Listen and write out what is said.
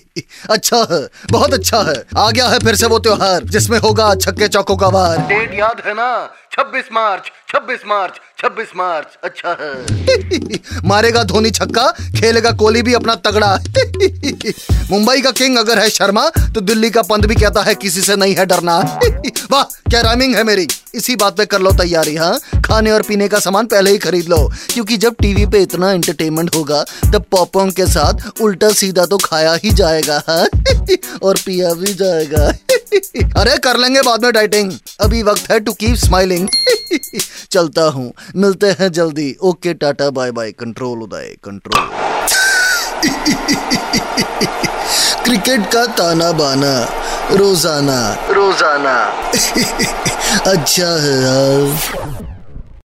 अच्छा है बहुत अच्छा है। आ गया है फिर से वो त्योहार जिसमें होगा छक्के चौकों का वार। डेट याद है ना? 26 मार्च 26 मार्च 26 मार्च। अच्छा है। मारेगा धोनी छक्का खेलेगा कोहली भी अपना तगड़ा। मुंबई का किंग अगर है शर्मा तो दिल्ली का पंत भी कहता है किसी से नहीं है डरना। वाह क्या राइमिंग है मेरी। इसी बात पे कर लो तैयारी हाँ? खाने और पीने का सामान पहले ही खरीद लो। क्योंकि जब टीवी पे इतना एंटरटेनमेंट होगा तब पॉपकॉर्न के साथ उल्टा सीधा तो खाया ही जाएगा हाँ? और पिया भी जाएगा। अरे कर लेंगे बाद में डाइटिंग अभी वक्त है टू कीप स्माइलिंग चलता हूँ। मिलते हैं जल्दी। Okay tata bye bye control Uday control cricket का ताना बाना। रोज़ाना। रोज़ाना। अच्छा है यार।